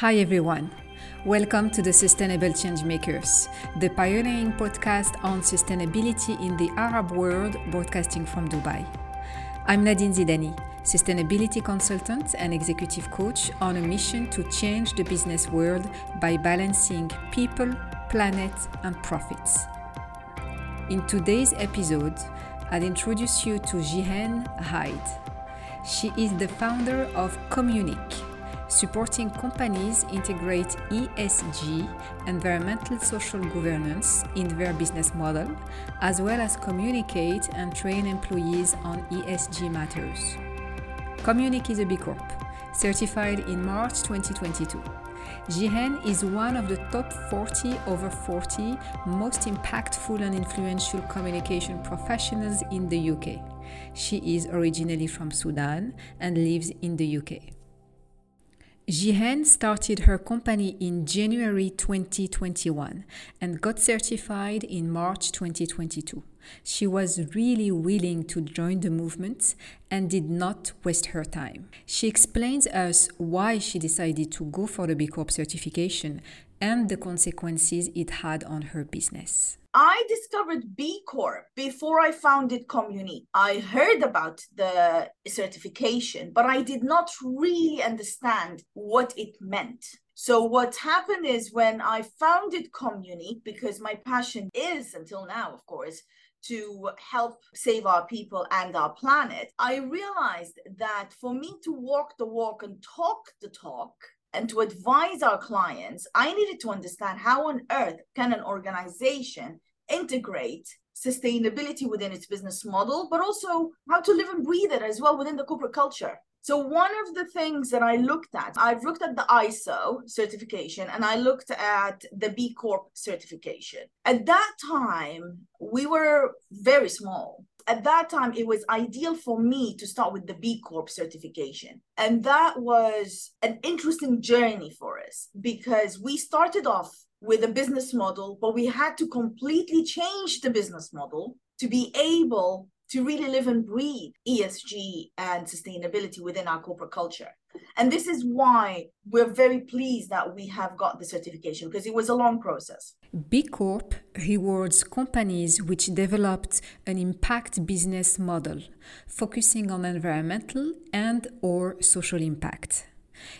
Hi everyone. Welcome to the Sustainable Changemakers, the pioneering podcast on sustainability in the Arab world, broadcasting from Dubai. I'm Nadine Zidani, sustainability consultant and executive coach on a mission to change the business world by balancing people, planet, and profits. In today's episode, I'll introduce you to Gihan Hyde. She is the founder of Communique supporting companies integrate ESG, environmental social governance, in their business model, as well as communicate and train employees on ESG matters. Communique is a B Corp, certified in March 2022. Gihan is one of the top 40 over 40 most impactful and influential communication professionals in the UK. She is originally from Sudan and lives in the UK. Gihan started her company in January 2021 and got certified in March 2022. She was really willing to join the movement and did not waste her time. She explains us why she decided to go for the B Corp certification and the consequences it had on her business. I discovered B Corp before I founded Communique. I heard about the certification, but I did not really understand what it meant. So what happened is when I founded Communique, because my passion is until now, of course, to help save our people and our planet, I realized that for me to walk the walk and talk the talk, and to advise our clients, I needed to understand how on earth can an organization integrate sustainability within its business model, but also how to live and breathe it as well within the corporate culture. So one of the things that I looked at, I've looked at the ISO certification and I looked at the B Corp certification. At that time, we were very small at that time it was ideal for me to start with the b corp certification and that was an interesting journey for us because we started off with a business model but we had to completely change the business model to be able to really live and breathe ESG and sustainability within our corporate culture. And this is why we're very pleased that we have got the certification because it was a long process. B Corp rewards companies which developed an impact business model focusing on environmental and or social impact.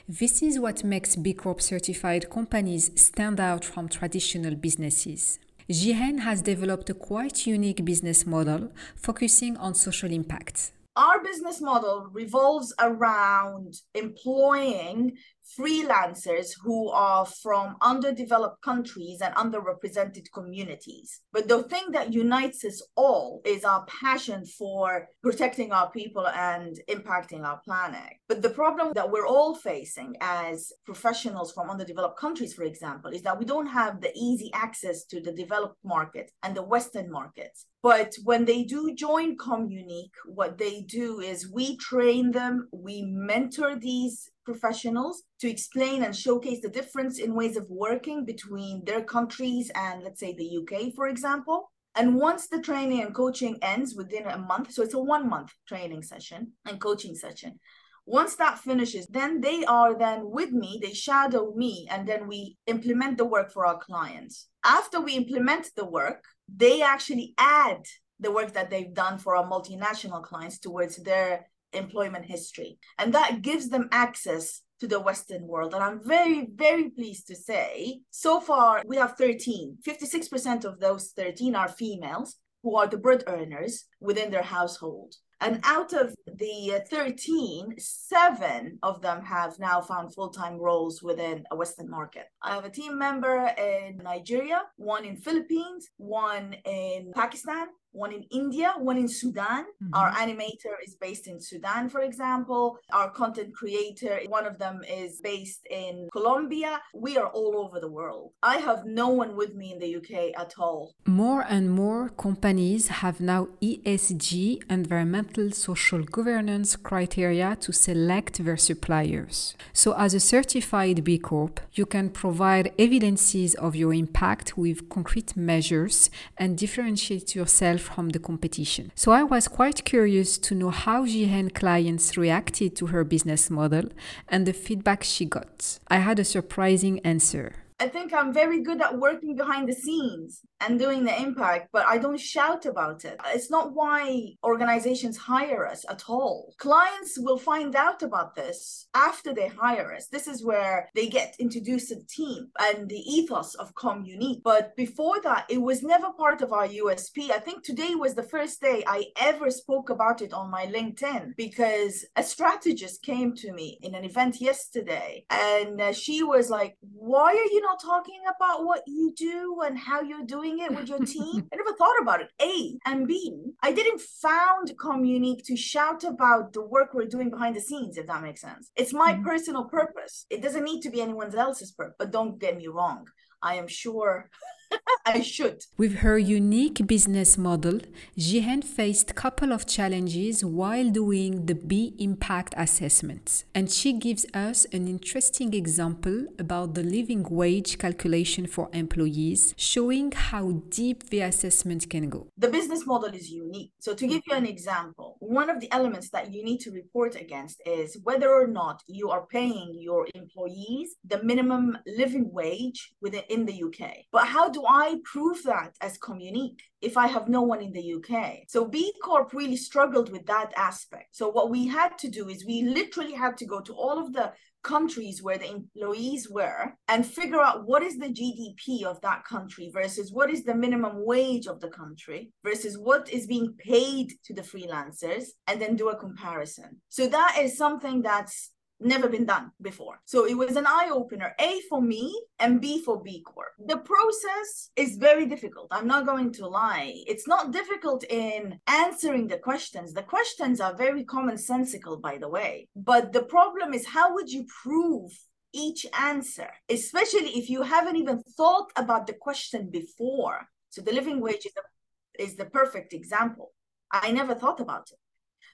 This is what makes B Corp certified companies stand out from traditional businesses. Gihan has developed a quite unique business model focusing on social impact. Our business model revolves around employing freelancers who are from underdeveloped countries and underrepresented communities. But the thing that unites us all is our passion for protecting our people and impacting our planet. But the problem that we're all facing as professionals from underdeveloped countries, for example, is that we don't have the easy access to the developed market and the Western markets. But when they do join Communique, what they do is we train them, we mentor these professionals to explain and showcase the difference in ways of working between their countries and, let's say, the UK, for example. And once the training and coaching ends within a month, so it's a one month training session and coaching session. Once that finishes, then they are then with me, they shadow me, and then we implement the work for our clients. After we implement the work, they actually add the work that they've done for our multinational clients towards their employment history. And that gives them access to the Western world. And I'm very, very pleased to say so far we have 13. 56% of those 13 are females who are the bread earners within their household. And out of the 13, seven of them have now found full time roles within a Western market. I have a team member in Nigeria, one in Philippines, one in Pakistan, one in India, one in Sudan. Mm-hmm. Our animator is based in Sudan, for example. Our content creator, one of them is based in Colombia. We are all over the world. I have no one with me in the UK at all. More and more companies have now ESG, environmental social governance criteria to select their suppliers. So, as a certified B Corp, you can provide evidences of your impact with concrete measures and differentiate yourself from the competition. So I was quite curious to know how Gihan clients reacted to her business model and the feedback she got. I had a surprising answer. I think I'm very good at working behind the scenes and doing the impact, but I don't shout about it. It's not why organizations hire us at all. Clients will find out about this after they hire us. This is where they get introduced to the team and the ethos of Communique. But before that, it was never part of our USP. I think today was the first day I ever spoke about it on my LinkedIn because a strategist came to me in an event yesterday and she was like, Why are you not talking about what you do and how you're doing? Doing it with your team. I never thought about it. A and B, I didn't found Communique to shout about the work we're doing behind the scenes, if that makes sense. It's my mm-hmm. personal purpose. It doesn't need to be anyone else's purpose. But don't get me wrong. I am sure I should. With her unique business model, Gihan faced a couple of challenges while doing the B impact assessments. And she gives us an interesting example about the living wage calculation for employees, showing how deep the assessment can go. The business model is unique. So, to give you an example, one of the elements that you need to report against is whether or not you are paying your employees the minimum living wage within the UK. But how do do I prove that as Communique if I have no one in the UK? So B Corp really struggled with that aspect. So what we had to do is we literally had to go to all of the countries where the employees were and figure out what is the GDP of that country versus what is the minimum wage of the country versus what is being paid to the freelancers and then do a comparison. So that is something that's never been done before. So it was an eye opener, A for me and B for B Corp. The process is very difficult. I'm not going to lie. It's not difficult in answering the questions. The questions are very commonsensical, by the way. But the problem is, how would you prove each answer, especially if you haven't even thought about the question before? So the living wage is, a, is the perfect example. I never thought about it.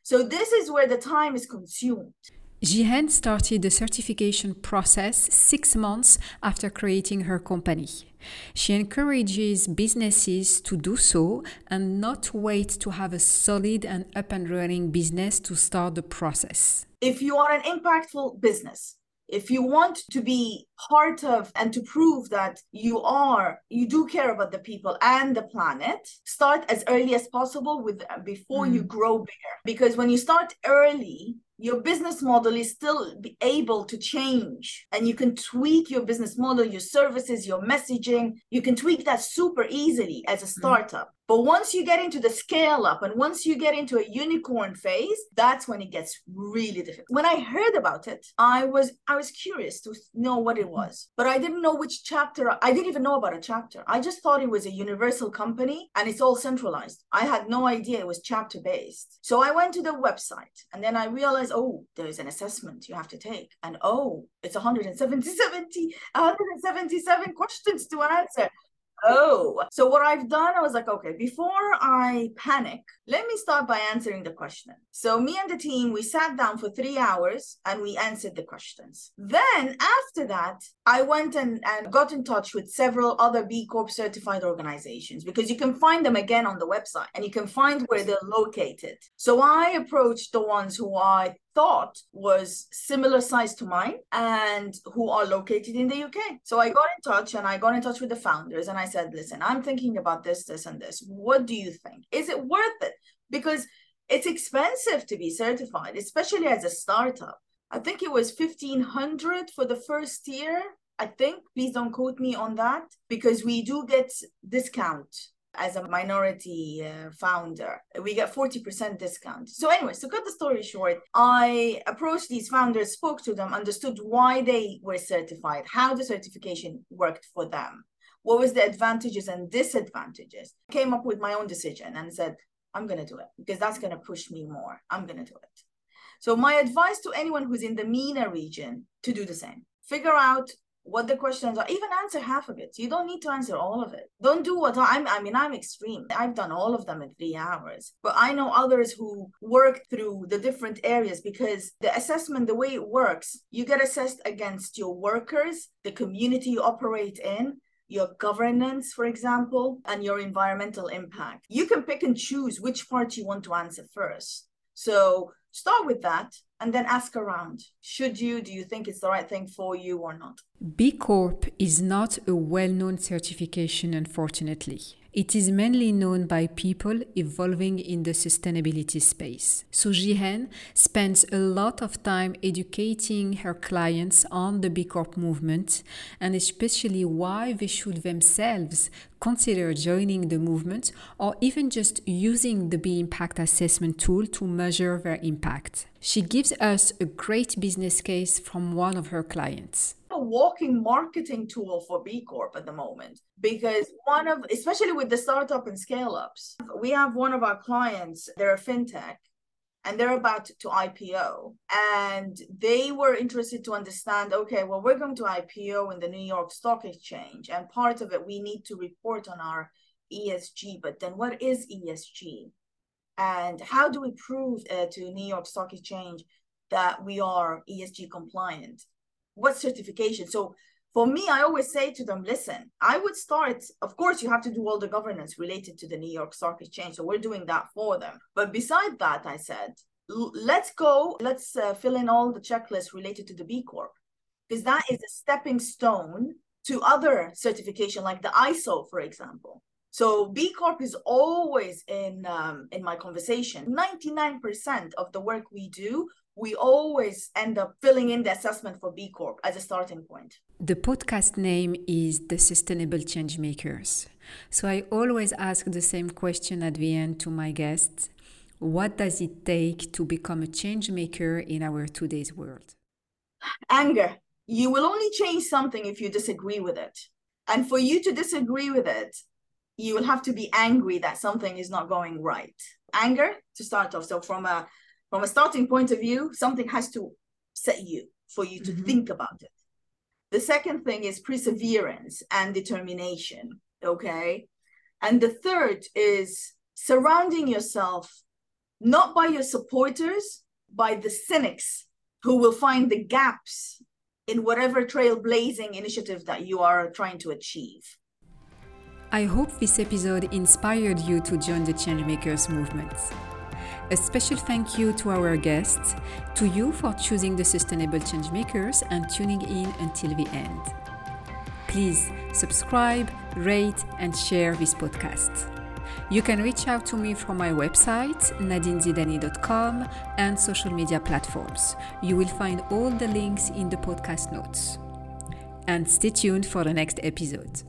So this is where the time is consumed. Gihan started the certification process six months after creating her company. She encourages businesses to do so and not wait to have a solid and up and running business to start the process. If you are an impactful business, if you want to be part of and to prove that you are you do care about the people and the planet start as early as possible with before mm. you grow bigger because when you start early your business model is still be able to change and you can tweak your business model your services your messaging you can tweak that super easily as a mm-hmm. startup. But once you get into the scale up and once you get into a unicorn phase that's when it gets really difficult. When i heard about it i was i was curious to know what it was but i didn't know which chapter i didn't even know about a chapter. I just thought it was a universal company and it's all centralized. I had no idea it was chapter based. So i went to the website and then i realized oh, there's an assessment you have to take. And oh, it's 170, 177 questions to answer oh. So what I've done, I was like, okay, before I panic, let me start by answering the question. So me and the team, we sat down for three hours and we answered the questions. Then after that, I went and, and got in touch with several other B Corp certified organizations because you can find them again on the website and you can find where they're located. So I approached the ones who I thought was similar size to mine and who are located in the UK. So I got in touch and I got in touch with the founders and I said, listen, I'm thinking about this, this, and this. What do you think? Is it worth it? Because it's expensive to be certified, especially as a startup. I think it was 1500 for the first year. I think, please don't quote me on that because we do get discount as a minority uh, founder we get 40% discount. So anyway so cut the story short i approached these founders spoke to them understood why they were certified how the certification worked for them what was the advantages and disadvantages. Came up with my own decision and said i'm going to do it because that's going to push me more. I'm going to do it. So my advice to anyone who's in the MENA region to do the same. Figure out what the questions are even answer half of it you don't need to answer all of it don't do what i'm i mean i'm extreme i've done all of them in three hours but i know others who work through the different areas because the assessment the way it works you get assessed against your workers the community you operate in your governance, for example, and your environmental impact. You can pick and choose which part you want to answer first. So start with that and then ask around. Should you? Do you think it's the right thing for you or not? B Corp is not a well known certification, unfortunately. It is mainly known by people evolving in the sustainability space. So Gihan spends a lot of time educating her clients on the B Corp movement and especially why they should themselves consider joining the movement or even just using the B Impact Assessment tool to measure their impact. She gives us a great business case from one of her clients a walking marketing tool for B Corp at the moment because one of, especially with the startup and scale ups, we have one of our clients, they're a fintech and they're about to IPO. And they were interested to understand okay, well, we're going to IPO in the New York Stock Exchange. And part of it, we need to report on our ESG. But then what is ESG? And how do we prove uh, to New York Stock Exchange that we are ESG compliant? what certification? So for me i always say to them listen i would start of course you have to do all the governance related to the new york stock exchange so we're doing that for them. But beside that i said let's go let's uh, fill in all the checklists related to the b corp. Because that is a stepping stone to other certification like the iso for example so B Corp is always in um, in my conversation. Ninety nine percent of the work we do we always end up filling in the assessment for B Corp as a starting point. The podcast name is The Sustainable Change Makers. So I always ask the same question at the end to my guests What does it take to become a change maker in our today's world? Anger. You will only change something if you disagree with it. And for you to disagree with it, you will have to be angry that something is not going right. Anger to start off. So, from a from a starting point of view, something has to set you for you to mm-hmm. think about it. The second thing is perseverance and determination. Okay. And the third is surrounding yourself not by your supporters, by the cynics who will find the gaps in whatever trailblazing initiative that you are trying to achieve. I hope this episode inspired you to join the Changemakers movement. A special thank you to our guests, to you for choosing the Sustainable Changemakers and tuning in until the end. Please subscribe, rate, and share this podcast. You can reach out to me from my website, nadinezidani.com, and social media platforms. You will find all the links in the podcast notes. And stay tuned for the next episode.